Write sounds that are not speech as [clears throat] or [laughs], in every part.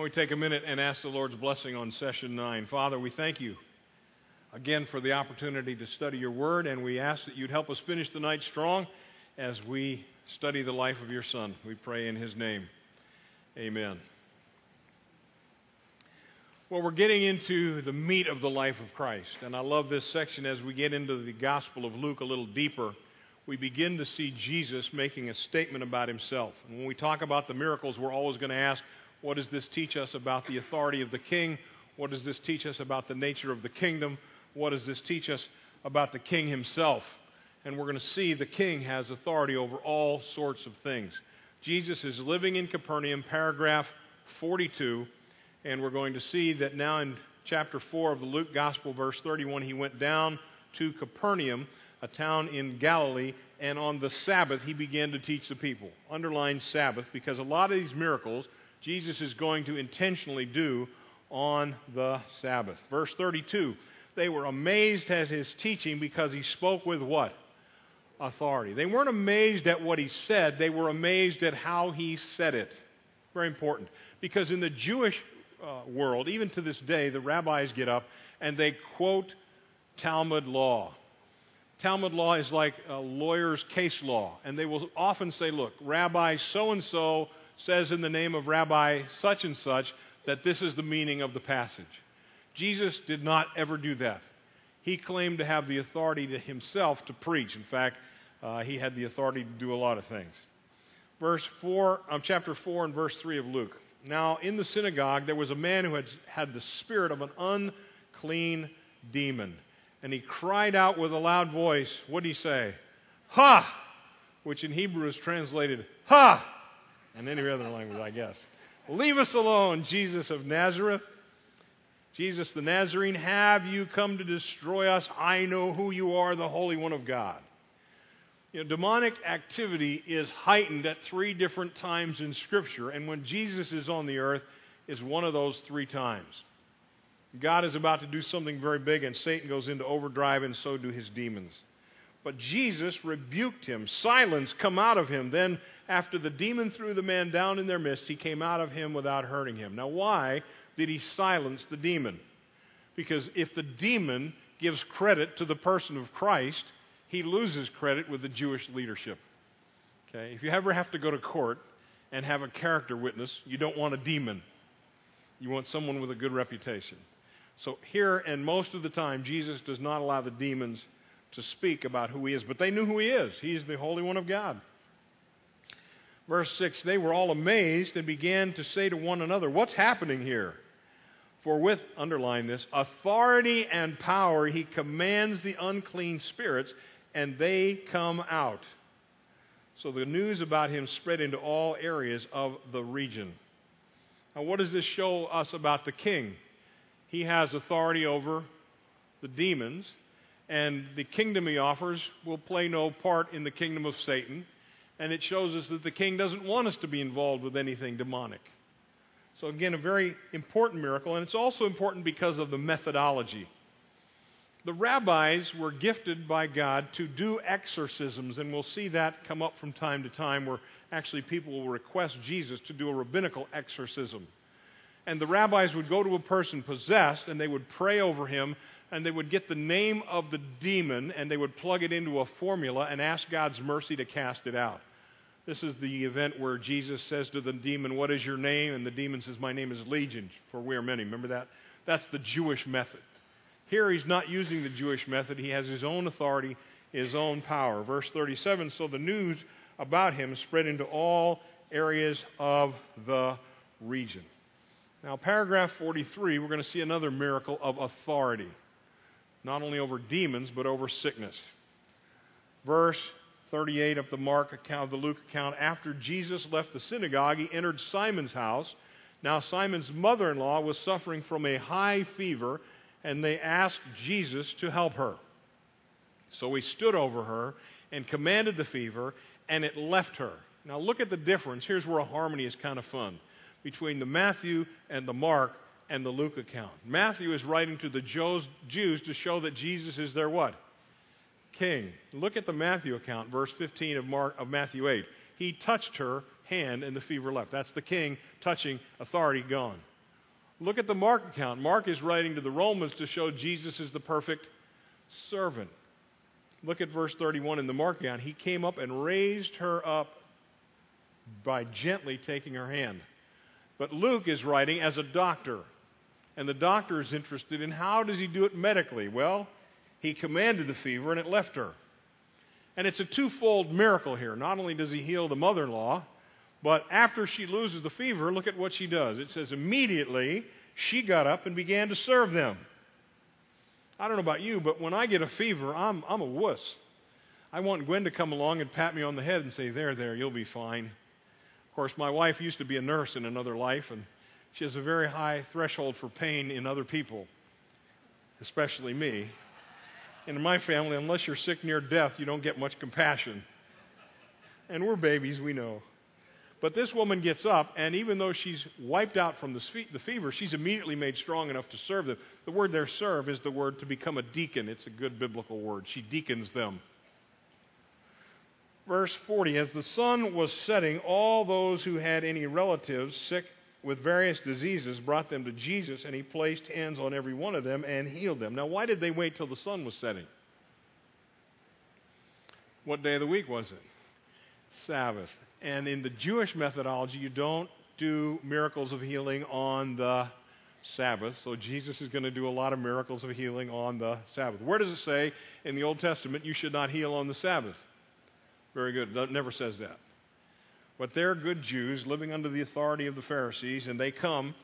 Why we take a minute and ask the Lord's blessing on session nine? Father, we thank you again for the opportunity to study your word, and we ask that you'd help us finish the night strong as we study the life of your Son. We pray in his name. Amen. Well, we're getting into the meat of the life of Christ, and I love this section as we get into the Gospel of Luke a little deeper. We begin to see Jesus making a statement about himself. And when we talk about the miracles, we're always going to ask, what does this teach us about the authority of the king? What does this teach us about the nature of the kingdom? What does this teach us about the king himself? And we're going to see the king has authority over all sorts of things. Jesus is living in Capernaum, paragraph 42, and we're going to see that now in chapter 4 of the Luke Gospel, verse 31, he went down to Capernaum, a town in Galilee, and on the Sabbath he began to teach the people. Underline Sabbath because a lot of these miracles Jesus is going to intentionally do on the Sabbath. Verse 32 They were amazed at his teaching because he spoke with what? Authority. They weren't amazed at what he said, they were amazed at how he said it. Very important. Because in the Jewish uh, world, even to this day, the rabbis get up and they quote Talmud law. Talmud law is like a lawyer's case law, and they will often say, Look, Rabbi so and so says in the name of Rabbi such and such that this is the meaning of the passage. Jesus did not ever do that. He claimed to have the authority to himself to preach. In fact, uh, he had the authority to do a lot of things. Verse 4, um, chapter 4 and verse 3 of Luke. Now, in the synagogue, there was a man who had had the spirit of an unclean demon. And he cried out with a loud voice, what did he say? Ha! Which in Hebrew is translated, Ha! And any other language, I guess. Leave us alone, Jesus of Nazareth. Jesus the Nazarene, have you come to destroy us? I know who you are, the Holy One of God. You know, demonic activity is heightened at three different times in Scripture, and when Jesus is on the earth, is one of those three times. God is about to do something very big, and Satan goes into overdrive, and so do his demons. But Jesus rebuked him. Silence, come out of him. Then, after the demon threw the man down in their midst, he came out of him without hurting him. Now, why did he silence the demon? Because if the demon gives credit to the person of Christ, he loses credit with the Jewish leadership. Okay? If you ever have to go to court and have a character witness, you don't want a demon. You want someone with a good reputation. So, here and most of the time, Jesus does not allow the demons to speak about who he is, but they knew who he is. He's the Holy One of God. Verse 6 They were all amazed and began to say to one another, What's happening here? For with, underline this, authority and power he commands the unclean spirits, and they come out. So the news about him spread into all areas of the region. Now, what does this show us about the king? He has authority over the demons, and the kingdom he offers will play no part in the kingdom of Satan. And it shows us that the king doesn't want us to be involved with anything demonic. So, again, a very important miracle, and it's also important because of the methodology. The rabbis were gifted by God to do exorcisms, and we'll see that come up from time to time where actually people will request Jesus to do a rabbinical exorcism. And the rabbis would go to a person possessed and they would pray over him and they would get the name of the demon and they would plug it into a formula and ask God's mercy to cast it out. This is the event where Jesus says to the demon, What is your name? And the demon says, My name is Legion, for we are many. Remember that? That's the Jewish method. Here he's not using the Jewish method, he has his own authority, his own power. Verse 37 So the news about him spread into all areas of the region. Now, paragraph 43, we're going to see another miracle of authority not only over demons, but over sickness. Verse 38 of the Mark account, the Luke account, after Jesus left the synagogue, he entered Simon's house. Now, Simon's mother in law was suffering from a high fever, and they asked Jesus to help her. So he stood over her and commanded the fever, and it left her. Now, look at the difference. Here's where a harmony is kind of fun between the Matthew and the Mark and the Luke account. Matthew is writing to the Jews to show that Jesus is their what? King. Look at the Matthew account, verse 15 of, Mark, of Matthew 8. He touched her hand and the fever left. That's the king touching authority gone. Look at the Mark account. Mark is writing to the Romans to show Jesus is the perfect servant. Look at verse 31 in the Mark account. He came up and raised her up by gently taking her hand. But Luke is writing as a doctor. And the doctor is interested in how does he do it medically? Well, he commanded the fever and it left her. And it's a twofold miracle here. Not only does he heal the mother in law, but after she loses the fever, look at what she does. It says, immediately she got up and began to serve them. I don't know about you, but when I get a fever, I'm, I'm a wuss. I want Gwen to come along and pat me on the head and say, There, there, you'll be fine. Of course, my wife used to be a nurse in another life, and she has a very high threshold for pain in other people, especially me. In my family, unless you're sick near death, you don't get much compassion. And we're babies, we know. But this woman gets up, and even though she's wiped out from the, the fever, she's immediately made strong enough to serve them. The word there, serve, is the word to become a deacon. It's a good biblical word. She deacons them. Verse 40 As the sun was setting, all those who had any relatives sick with various diseases brought them to Jesus, and he placed hands on every one of them and healed them. Now, why did they wait till the sun was setting? What day of the week was it? Sabbath. And in the Jewish methodology, you don't do miracles of healing on the Sabbath. So Jesus is going to do a lot of miracles of healing on the Sabbath. Where does it say in the Old Testament you should not heal on the Sabbath? Very good. It never says that. But they're good Jews living under the authority of the Pharisees, and they come,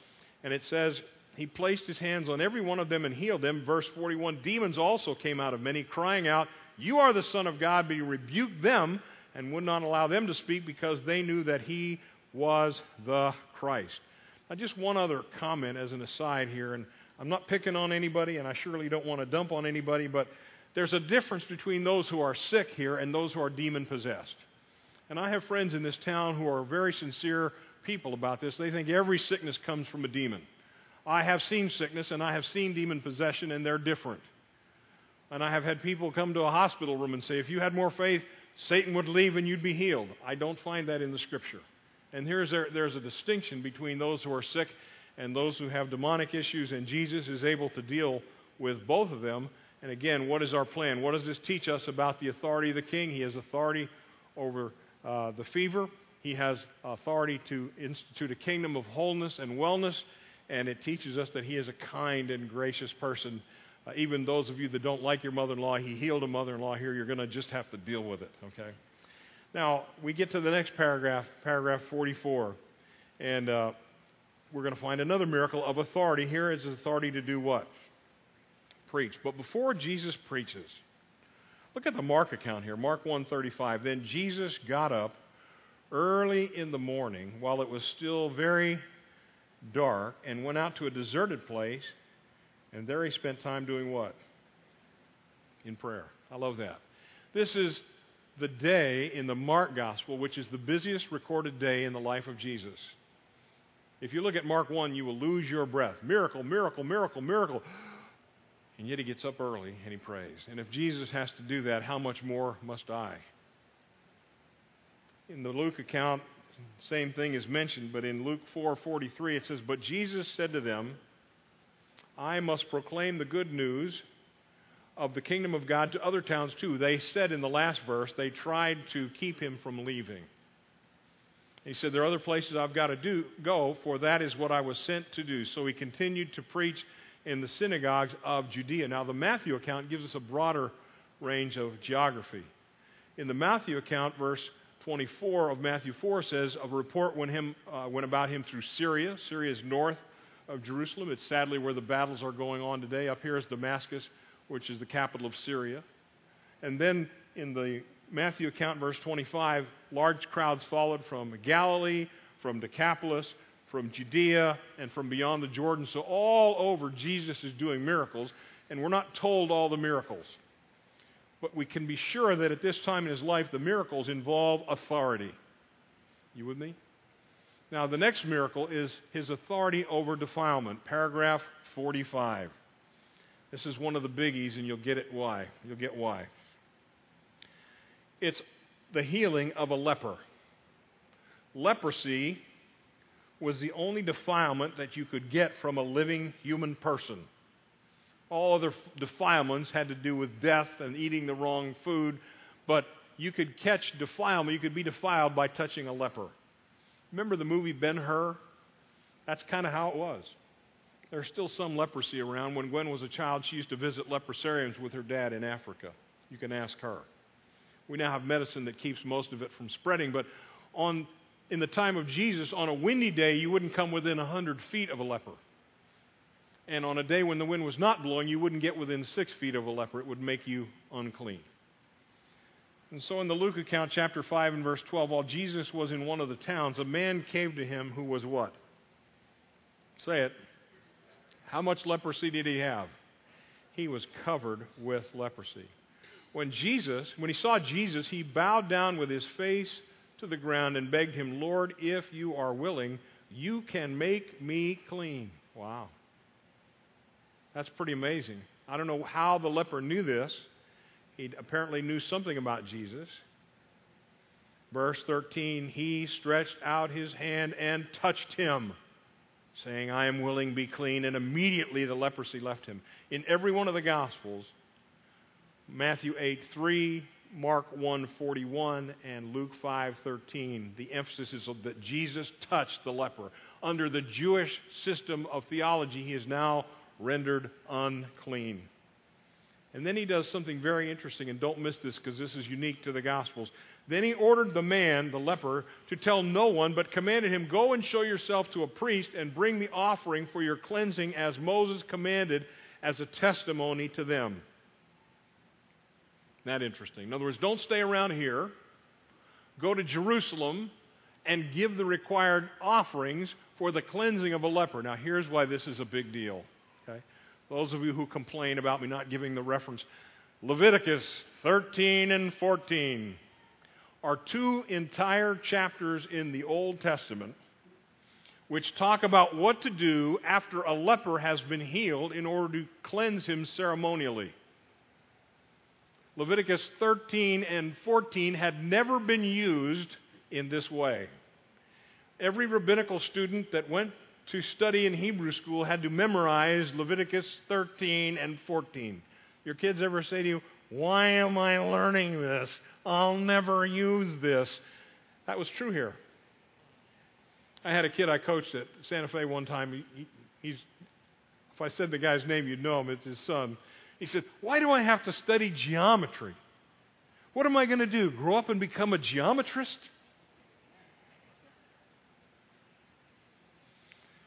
and it says, He placed His hands on every one of them and healed them. Verse 41 Demons also came out of many, crying out, You are the Son of God, but He rebuked them and would not allow them to speak because they knew that He was the Christ. Now, just one other comment as an aside here, and I'm not picking on anybody, and I surely don't want to dump on anybody, but there's a difference between those who are sick here and those who are demon possessed. And I have friends in this town who are very sincere people about this. They think every sickness comes from a demon. I have seen sickness and I have seen demon possession, and they're different. And I have had people come to a hospital room and say, if you had more faith, Satan would leave and you'd be healed. I don't find that in the scripture. And here's there, there's a distinction between those who are sick and those who have demonic issues, and Jesus is able to deal with both of them. And again, what is our plan? What does this teach us about the authority of the king? He has authority over uh, the fever. He has authority to institute a kingdom of wholeness and wellness, and it teaches us that he is a kind and gracious person. Uh, even those of you that don't like your mother in law, he healed a mother in law here. You're going to just have to deal with it, okay? Now, we get to the next paragraph, paragraph 44, and uh, we're going to find another miracle of authority. Here is authority to do what? Preach. But before Jesus preaches, Look at the Mark account here, Mark 1:35. Then Jesus got up early in the morning while it was still very dark and went out to a deserted place and there he spent time doing what? In prayer. I love that. This is the day in the Mark gospel which is the busiest recorded day in the life of Jesus. If you look at Mark 1, you will lose your breath. Miracle, miracle, miracle, miracle. And yet he gets up early and he prays. And if Jesus has to do that, how much more must I? In the Luke account, same thing is mentioned, but in Luke 4:43 it says, "But Jesus said to them, I must proclaim the good news of the kingdom of God to other towns too." They said in the last verse, they tried to keep him from leaving. He said, There are other places I've got to do, go, for that is what I was sent to do. So he continued to preach in the synagogues of Judea. Now, the Matthew account gives us a broader range of geography. In the Matthew account, verse 24 of Matthew 4 says, of A report went, him, uh, went about him through Syria. Syria is north of Jerusalem. It's sadly where the battles are going on today. Up here is Damascus, which is the capital of Syria. And then in the Matthew account, verse 25, large crowds followed from Galilee, from Decapolis, from Judea and from beyond the Jordan. So, all over, Jesus is doing miracles, and we're not told all the miracles. But we can be sure that at this time in his life, the miracles involve authority. You with me? Now, the next miracle is his authority over defilement, paragraph 45. This is one of the biggies, and you'll get it why. You'll get why. It's the healing of a leper. leprosy was the only defilement that you could get from a living human person. All other defilements had to do with death and eating the wrong food, but you could catch defilement, you could be defiled by touching a leper. Remember the movie Ben Hur? That's kind of how it was. There's still some leprosy around. When Gwen was a child, she used to visit leprosariums with her dad in Africa. You can ask her. We now have medicine that keeps most of it from spreading, but on, in the time of Jesus, on a windy day, you wouldn't come within 100 feet of a leper. And on a day when the wind was not blowing, you wouldn't get within six feet of a leper. It would make you unclean. And so in the Luke account, chapter 5 and verse 12, while Jesus was in one of the towns, a man came to him who was what? Say it. How much leprosy did he have? He was covered with leprosy. When Jesus, when he saw Jesus, he bowed down with his face to the ground and begged him, Lord, if you are willing, you can make me clean. Wow. That's pretty amazing. I don't know how the leper knew this. He apparently knew something about Jesus. Verse 13, he stretched out his hand and touched him saying, I am willing, be clean. And immediately the leprosy left him. In every one of the Gospels, Matthew 8 3, Mark 1 41, and Luke 5:13. the emphasis is that Jesus touched the leper. Under the Jewish system of theology, he is now rendered unclean. And then he does something very interesting, and don't miss this because this is unique to the Gospels. Then he ordered the man, the leper, to tell no one, but commanded him, Go and show yourself to a priest and bring the offering for your cleansing as Moses commanded as a testimony to them. That interesting. In other words, don't stay around here. Go to Jerusalem and give the required offerings for the cleansing of a leper. Now, here's why this is a big deal. Okay? Those of you who complain about me not giving the reference, Leviticus 13 and 14 are two entire chapters in the Old Testament which talk about what to do after a leper has been healed in order to cleanse him ceremonially. Leviticus 13 and 14 had never been used in this way. Every rabbinical student that went to study in Hebrew school had to memorize Leviticus 13 and 14. Your kids ever say to you, Why am I learning this? I'll never use this. That was true here. I had a kid I coached at Santa Fe one time. He, he, he's, if I said the guy's name, you'd know him. It's his son. He said, Why do I have to study geometry? What am I going to do? Grow up and become a geometrist?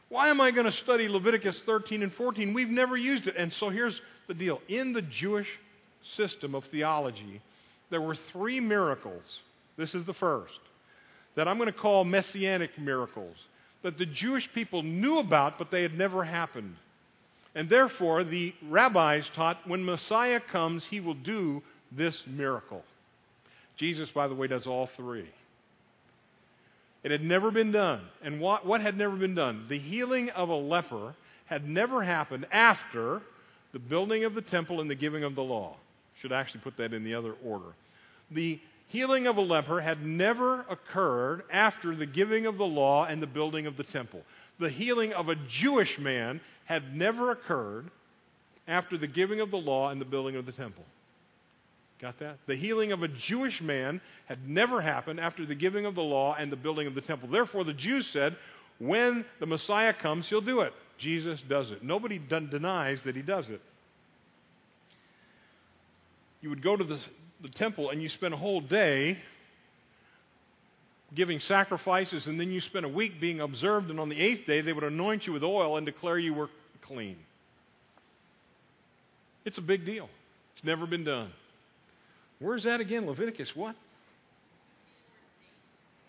Why am I going to study Leviticus 13 and 14? We've never used it. And so here's the deal in the Jewish system of theology, there were three miracles. This is the first that I'm going to call messianic miracles that the Jewish people knew about, but they had never happened. And therefore, the rabbis taught when Messiah comes, he will do this miracle. Jesus, by the way, does all three. It had never been done. And what, what had never been done? The healing of a leper had never happened after the building of the temple and the giving of the law. Should actually put that in the other order. The healing of a leper had never occurred after the giving of the law and the building of the temple. The healing of a Jewish man had never occurred after the giving of the law and the building of the temple. Got that? The healing of a Jewish man had never happened after the giving of the law and the building of the temple. Therefore, the Jews said, when the Messiah comes, he'll do it. Jesus does it. Nobody denies that he does it you would go to the, the temple and you spend a whole day giving sacrifices, and then you spend a week being observed, and on the eighth day they would anoint you with oil and declare you were clean. It's a big deal. It's never been done. Where's that again? Leviticus what?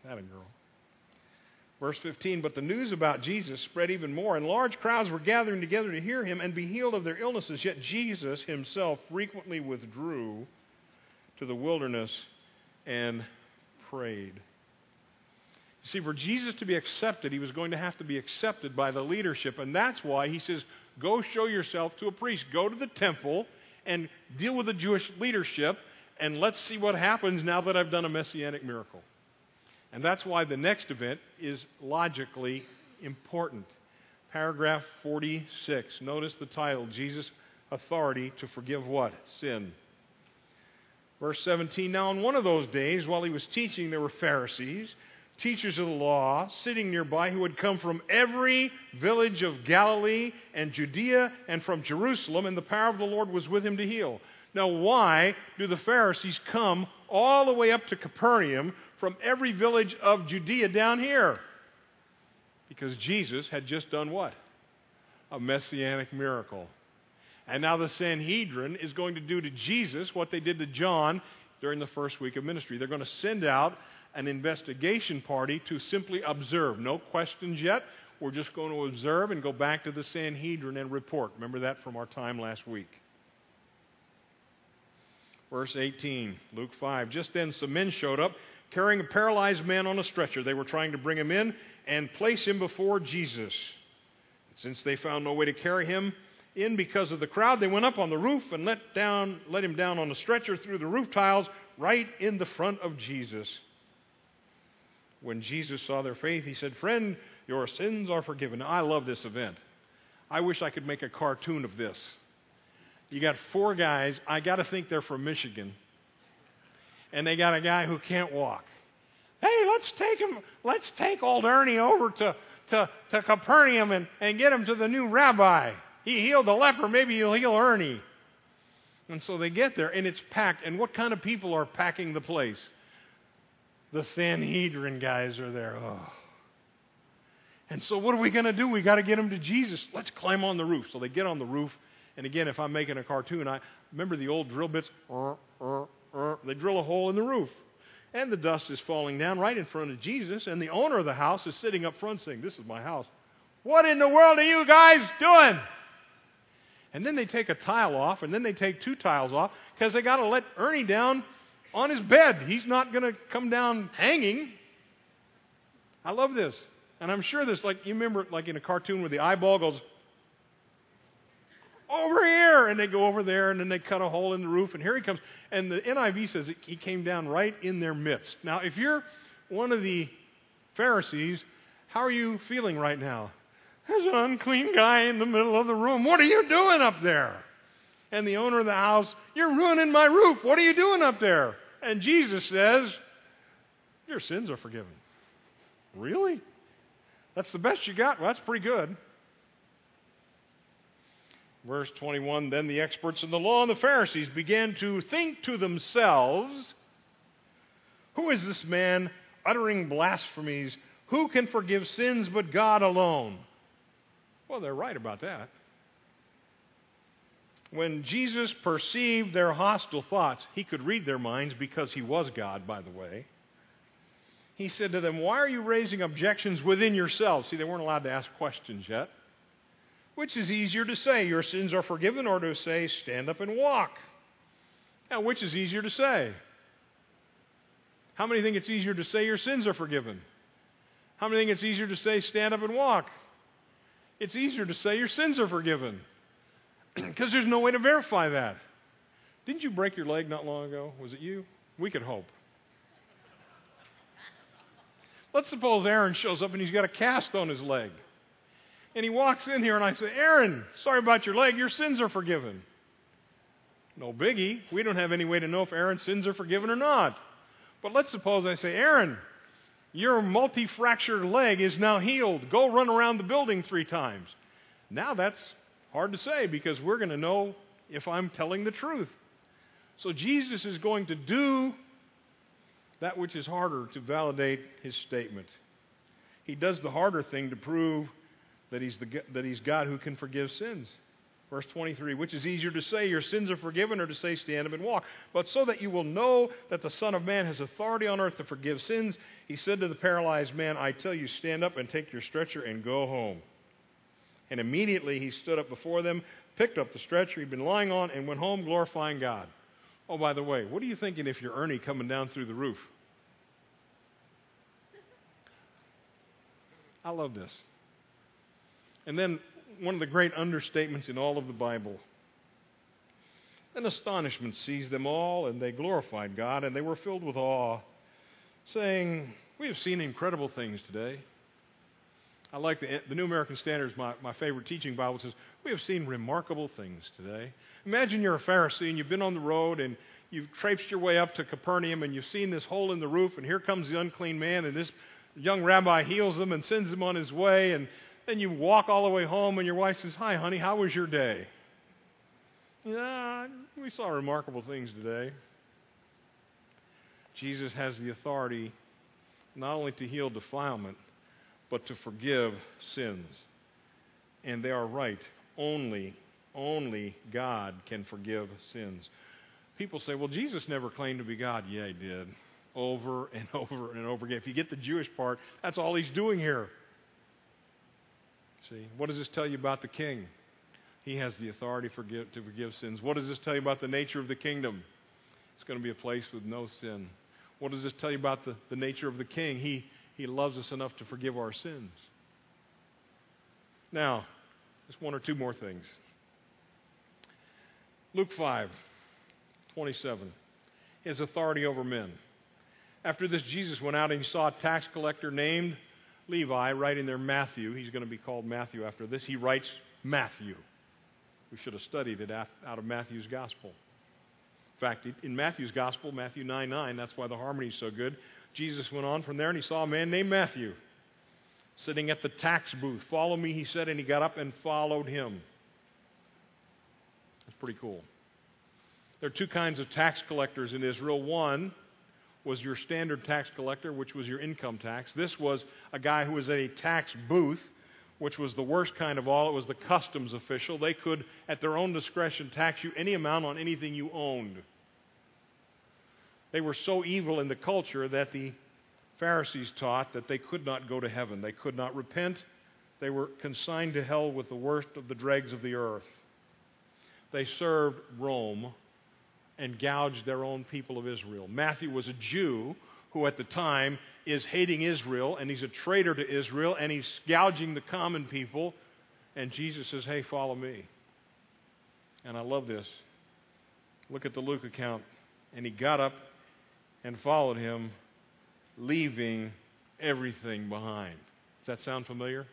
That a girl. Verse 15, but the news about Jesus spread even more, and large crowds were gathering together to hear him and be healed of their illnesses. Yet Jesus himself frequently withdrew to the wilderness and prayed. You see, for Jesus to be accepted, he was going to have to be accepted by the leadership. And that's why he says, Go show yourself to a priest. Go to the temple and deal with the Jewish leadership, and let's see what happens now that I've done a messianic miracle. And that's why the next event is logically important. Paragraph 46. Notice the title Jesus' authority to forgive what? Sin. Verse 17 Now, on one of those days, while he was teaching, there were Pharisees, teachers of the law, sitting nearby who had come from every village of Galilee and Judea and from Jerusalem, and the power of the Lord was with him to heal. Now, why do the Pharisees come all the way up to Capernaum from every village of Judea down here? Because Jesus had just done what? A messianic miracle. And now the Sanhedrin is going to do to Jesus what they did to John during the first week of ministry. They're going to send out an investigation party to simply observe. No questions yet. We're just going to observe and go back to the Sanhedrin and report. Remember that from our time last week. Verse 18, Luke 5. Just then some men showed up carrying a paralyzed man on a stretcher. They were trying to bring him in and place him before Jesus. Since they found no way to carry him in because of the crowd, they went up on the roof and let, down, let him down on a stretcher through the roof tiles right in the front of Jesus. When Jesus saw their faith, he said, Friend, your sins are forgiven. I love this event. I wish I could make a cartoon of this. You got four guys, I got to think they're from Michigan, and they got a guy who can't walk. Hey, let's take him, let's take old Ernie over to, to, to Capernaum and, and get him to the new rabbi. He healed the leper, maybe he'll heal Ernie. And so they get there, and it's packed. And what kind of people are packing the place? The Sanhedrin guys are there. Oh. And so, what are we going to do? we got to get them to Jesus. Let's climb on the roof. So they get on the roof. And again, if I'm making a cartoon, I remember the old drill bits. Uh, uh, uh, they drill a hole in the roof. And the dust is falling down right in front of Jesus. And the owner of the house is sitting up front saying, This is my house. What in the world are you guys doing? And then they take a tile off, and then they take two tiles off because they got to let Ernie down on his bed. He's not going to come down hanging. I love this. And I'm sure this, like, you remember, like in a cartoon where the eyeball goes over here, and they go over there, and then they cut a hole in the roof, and here he comes. And the NIV says he came down right in their midst. Now, if you're one of the Pharisees, how are you feeling right now? There's an unclean guy in the middle of the room. What are you doing up there? And the owner of the house, You're ruining my roof. What are you doing up there? And Jesus says, Your sins are forgiven. Really? That's the best you got? Well, that's pretty good. Verse 21 Then the experts in the law and the Pharisees began to think to themselves, Who is this man uttering blasphemies? Who can forgive sins but God alone? Well, they're right about that. When Jesus perceived their hostile thoughts, he could read their minds because he was God, by the way. He said to them, Why are you raising objections within yourselves? See, they weren't allowed to ask questions yet. Which is easier to say, Your sins are forgiven, or to say, Stand up and walk? Now, which is easier to say? How many think it's easier to say your sins are forgiven? How many think it's easier to say, Stand up and walk? It's easier to say your sins are forgiven [clears throat] because there's no way to verify that. Didn't you break your leg not long ago? Was it you? We could hope. Let's suppose Aaron shows up and he's got a cast on his leg. And he walks in here and I say, Aaron, sorry about your leg. Your sins are forgiven. No biggie. We don't have any way to know if Aaron's sins are forgiven or not. But let's suppose I say, Aaron, your multi fractured leg is now healed. Go run around the building three times. Now that's hard to say because we're going to know if I'm telling the truth. So Jesus is going to do that which is harder to validate his statement. He does the harder thing to prove that he's, the, that he's God who can forgive sins. Verse 23, which is easier to say, Your sins are forgiven, or to say, Stand up and walk? But so that you will know that the Son of Man has authority on earth to forgive sins, he said to the paralyzed man, I tell you, stand up and take your stretcher and go home. And immediately he stood up before them, picked up the stretcher he'd been lying on, and went home glorifying God. Oh, by the way, what are you thinking if you're Ernie coming down through the roof? I love this. And then one of the great understatements in all of the Bible. Then astonishment seized them all, and they glorified God, and they were filled with awe, saying, We have seen incredible things today. I like the, the New American Standards, my, my favorite teaching Bible says, we have seen remarkable things today. Imagine you're a Pharisee and you've been on the road and you've traipsed your way up to Capernaum and you've seen this hole in the roof and here comes the unclean man and this young rabbi heals him and sends him on his way and then you walk all the way home and your wife says, Hi, honey, how was your day? Yeah, we saw remarkable things today. Jesus has the authority not only to heal defilement, but to forgive sins. And they are right. Only, only God can forgive sins. People say, well, Jesus never claimed to be God. Yeah, he did. Over and [laughs] over and over again. If you get the Jewish part, that's all he's doing here. See, what does this tell you about the king? He has the authority forgive, to forgive sins. What does this tell you about the nature of the kingdom? It's going to be a place with no sin. What does this tell you about the, the nature of the king? He, he loves us enough to forgive our sins. Now, just one or two more things. Luke 5, 27. His authority over men. After this, Jesus went out and he saw a tax collector named Levi writing there Matthew. He's going to be called Matthew after this. He writes Matthew. We should have studied it out of Matthew's gospel. In fact, in Matthew's gospel, Matthew 9 9, that's why the harmony is so good. Jesus went on from there and he saw a man named Matthew sitting at the tax booth. Follow me, he said, and he got up and followed him. That's pretty cool. There are two kinds of tax collectors in Israel. One was your standard tax collector, which was your income tax. This was a guy who was at a tax booth, which was the worst kind of all. It was the customs official. They could, at their own discretion, tax you any amount on anything you owned. They were so evil in the culture that the Pharisees taught that they could not go to heaven. They could not repent. They were consigned to hell with the worst of the dregs of the earth. They served Rome and gouged their own people of Israel. Matthew was a Jew who, at the time, is hating Israel, and he's a traitor to Israel, and he's gouging the common people. And Jesus says, Hey, follow me. And I love this. Look at the Luke account. And he got up and followed him, leaving everything behind. Does that sound familiar?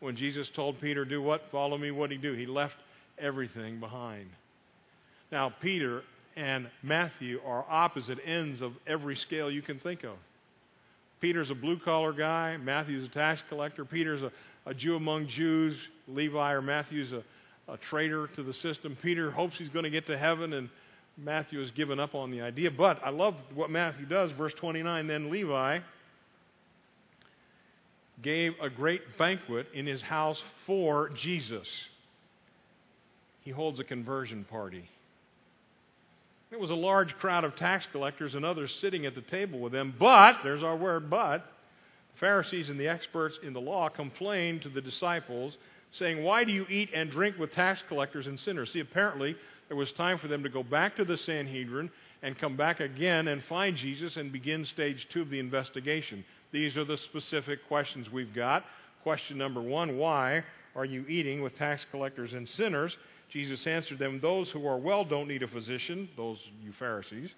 When Jesus told Peter, Do what? Follow me, what did he do? He left everything behind. Now, Peter and Matthew are opposite ends of every scale you can think of. Peter's a blue collar guy, Matthew's a tax collector, Peter's a, a Jew among Jews, Levi or Matthew's a, a traitor to the system. Peter hopes he's going to get to heaven, and Matthew has given up on the idea. But I love what Matthew does. Verse 29 Then Levi gave a great banquet in his house for Jesus. He holds a conversion party. It was a large crowd of tax collectors and others sitting at the table with them. But, there's our word, but, the Pharisees and the experts in the law complained to the disciples, saying, Why do you eat and drink with tax collectors and sinners? See, apparently, there was time for them to go back to the Sanhedrin and come back again and find Jesus and begin stage two of the investigation. These are the specific questions we've got. Question number one Why are you eating with tax collectors and sinners? Jesus answered them, Those who are well don't need a physician, those you Pharisees,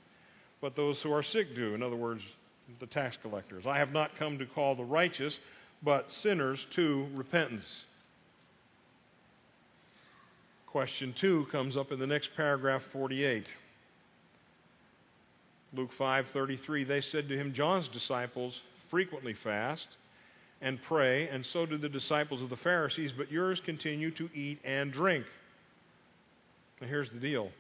but those who are sick do. In other words, the tax collectors. I have not come to call the righteous, but sinners to repentance. Question 2 comes up in the next paragraph 48. Luke 5:33 they said to him John's disciples frequently fast and pray and so do the disciples of the Pharisees but yours continue to eat and drink. Now here's the deal.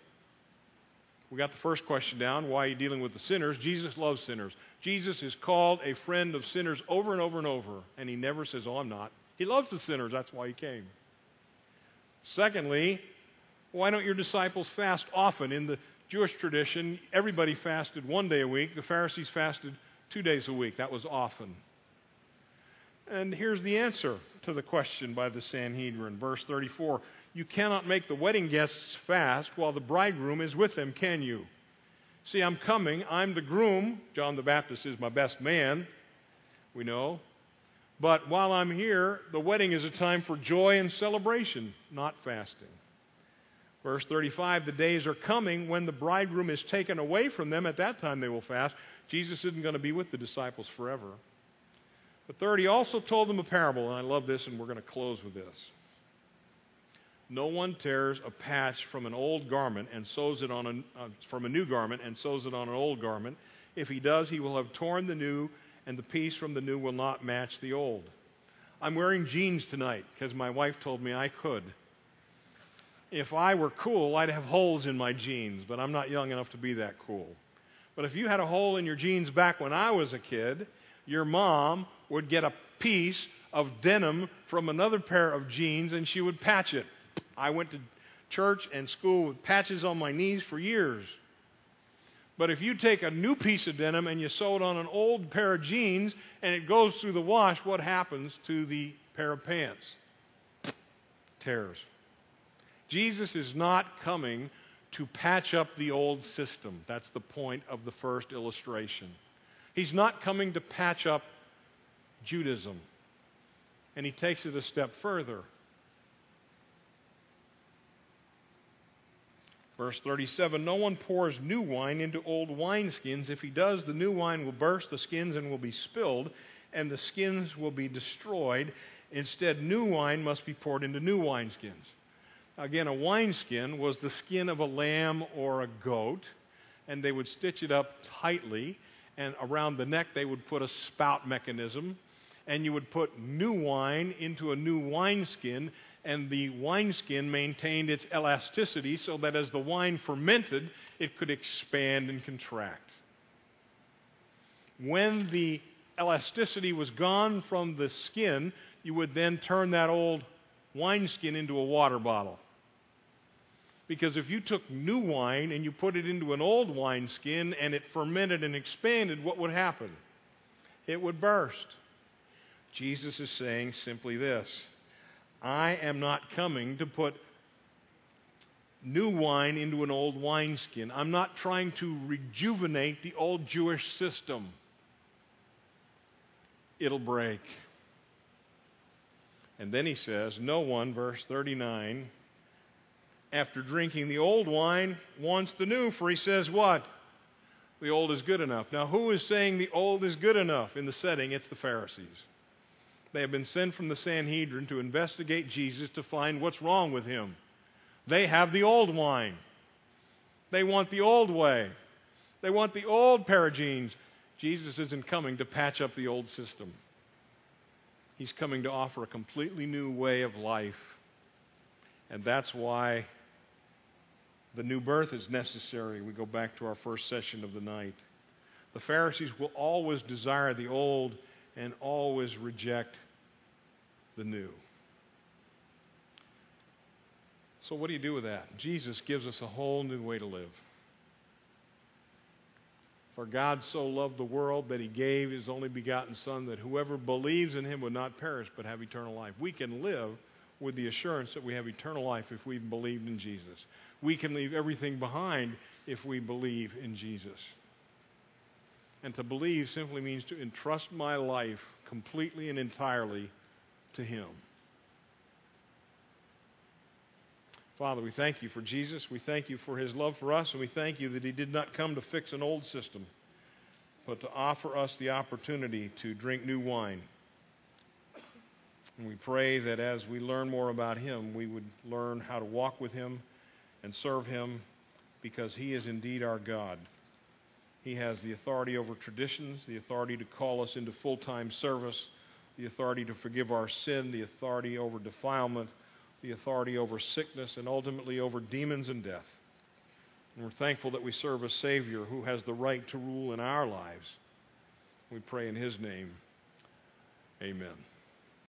We got the first question down. Why are you dealing with the sinners? Jesus loves sinners. Jesus is called a friend of sinners over and over and over, and he never says, Oh, I'm not. He loves the sinners. That's why he came. Secondly, why don't your disciples fast often? In the Jewish tradition, everybody fasted one day a week. The Pharisees fasted two days a week. That was often. And here's the answer to the question by the Sanhedrin. Verse 34 You cannot make the wedding guests fast while the bridegroom is with them, can you? See, I'm coming. I'm the groom. John the Baptist is my best man, we know. But while I'm here, the wedding is a time for joy and celebration, not fasting. Verse 35 The days are coming when the bridegroom is taken away from them. At that time they will fast. Jesus isn't going to be with the disciples forever. But third, he also told them a parable, and I love this, and we're going to close with this. No one tears a patch from an old garment and sews it on a, uh, from a new garment and sews it on an old garment. If he does, he will have torn the new, and the piece from the new will not match the old. I'm wearing jeans tonight because my wife told me I could. If I were cool, I'd have holes in my jeans, but I'm not young enough to be that cool. But if you had a hole in your jeans back when I was a kid, your mom would get a piece of denim from another pair of jeans and she would patch it. I went to church and school with patches on my knees for years. But if you take a new piece of denim and you sew it on an old pair of jeans and it goes through the wash, what happens to the pair of pants? Tears. Jesus is not coming to patch up the old system. That's the point of the first illustration. He's not coming to patch up Judaism. And he takes it a step further. Verse 37 No one pours new wine into old wineskins. If he does, the new wine will burst the skins and will be spilled, and the skins will be destroyed. Instead, new wine must be poured into new wineskins. Again, a wineskin was the skin of a lamb or a goat, and they would stitch it up tightly, and around the neck they would put a spout mechanism, and you would put new wine into a new wineskin, and the wineskin maintained its elasticity so that as the wine fermented, it could expand and contract. When the elasticity was gone from the skin, you would then turn that old wineskin into a water bottle. Because if you took new wine and you put it into an old wineskin and it fermented and expanded, what would happen? It would burst. Jesus is saying simply this I am not coming to put new wine into an old wineskin. I'm not trying to rejuvenate the old Jewish system. It'll break. And then he says, No one, verse 39, after drinking the old wine, wants the new, for he says, What? The old is good enough. Now, who is saying the old is good enough in the setting? It's the Pharisees. They have been sent from the Sanhedrin to investigate Jesus to find what's wrong with him. They have the old wine. They want the old way. They want the old jeans. Jesus isn't coming to patch up the old system. He's coming to offer a completely new way of life. And that's why the new birth is necessary. We go back to our first session of the night. The Pharisees will always desire the old and always reject the new. So, what do you do with that? Jesus gives us a whole new way to live. For God so loved the world that he gave his only begotten Son, that whoever believes in him would not perish but have eternal life. We can live with the assurance that we have eternal life if we've believed in Jesus. We can leave everything behind if we believe in Jesus. And to believe simply means to entrust my life completely and entirely to Him. Father, we thank you for Jesus. We thank you for His love for us, and we thank you that He did not come to fix an old system, but to offer us the opportunity to drink new wine. And we pray that as we learn more about Him, we would learn how to walk with Him and serve Him because He is indeed our God. He has the authority over traditions, the authority to call us into full time service, the authority to forgive our sin, the authority over defilement, the authority over sickness, and ultimately over demons and death. And we're thankful that we serve a Savior who has the right to rule in our lives. We pray in His name. Amen.